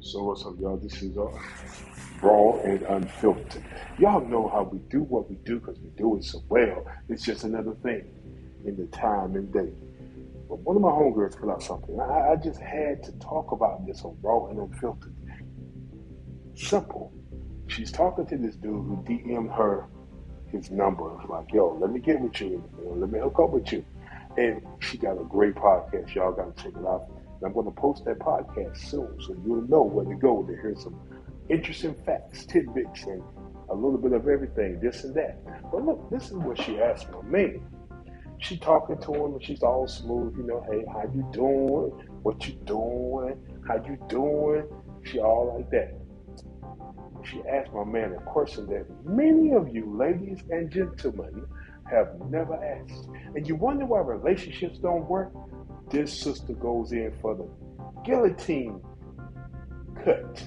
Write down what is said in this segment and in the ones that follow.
So what's up, y'all? This is uh, raw and unfiltered. Y'all know how we do what we do because we do it so well. It's just another thing in the time and day. But one of my homegirls put out something. I, I just had to talk about this on raw and unfiltered. Simple. She's talking to this dude who DM'd her his number. Like, yo, let me get with you. you let me hook up with you. And she got a great podcast. Y'all got to check it out. I'm going to post that podcast soon so you'll know where to go to hear some interesting facts, tidbits, and a little bit of everything, this and that. But look, this is what she asked my man. She talking to him and she's all smooth, you know, hey, how you doing? What you doing? How you doing? She all like that. She asked my man a question that many of you ladies and gentlemen have never asked. And you wonder why relationships don't work? This sister goes in for the guillotine cut.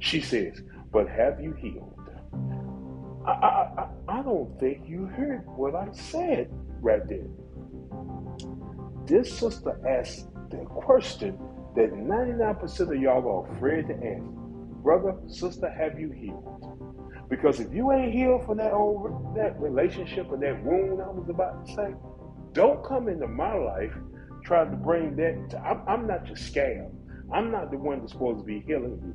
She says, but have you healed? I, I, I, don't think you heard what I said right there. This sister asked the question that 99% of y'all are afraid to ask. Brother, sister, have you healed? Because if you ain't healed from that old that relationship or that wound I was about to say, don't come into my life trying to bring that. To, I'm, I'm not your scam. I'm not the one that's supposed to be healing you.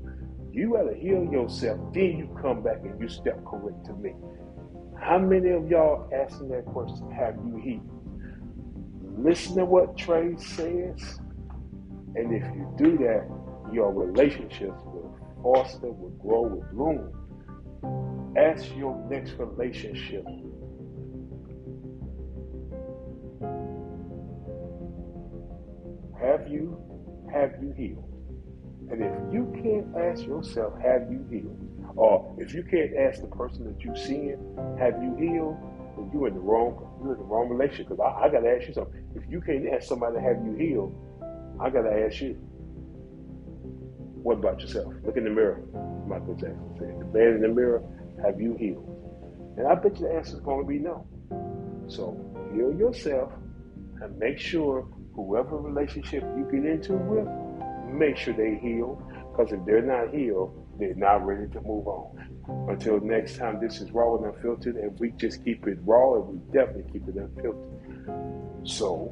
You gotta heal yourself, then you come back and you step correct to me. How many of y'all asking that question? Have you healed? Listen to what Trey says, and if you do that, your relationships will foster, will grow, will bloom. Ask your next relationship you, have you healed? And if you can't ask yourself, have you healed? Or if you can't ask the person that you're seeing, have you healed? Then you're in the wrong, you're in the wrong relationship. Because I, I got to ask you something. If you can't ask somebody, have you healed? I got to ask you. What about yourself? Look in the mirror. Michael Jackson said, "The man in the mirror, have you healed?" And I bet you the answer is going to be no. So heal yourself and make sure whoever relationship you get into with, make sure they heal. Because if they're not healed, they're not ready to move on. Until next time, this is Raw and Unfiltered, and we just keep it raw and we definitely keep it unfiltered. So,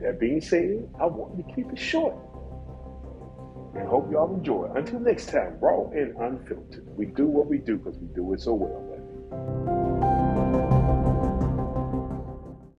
that being said, I want to keep it short. And hope y'all enjoy. Until next time, Raw and Unfiltered. We do what we do because we do it so well, baby.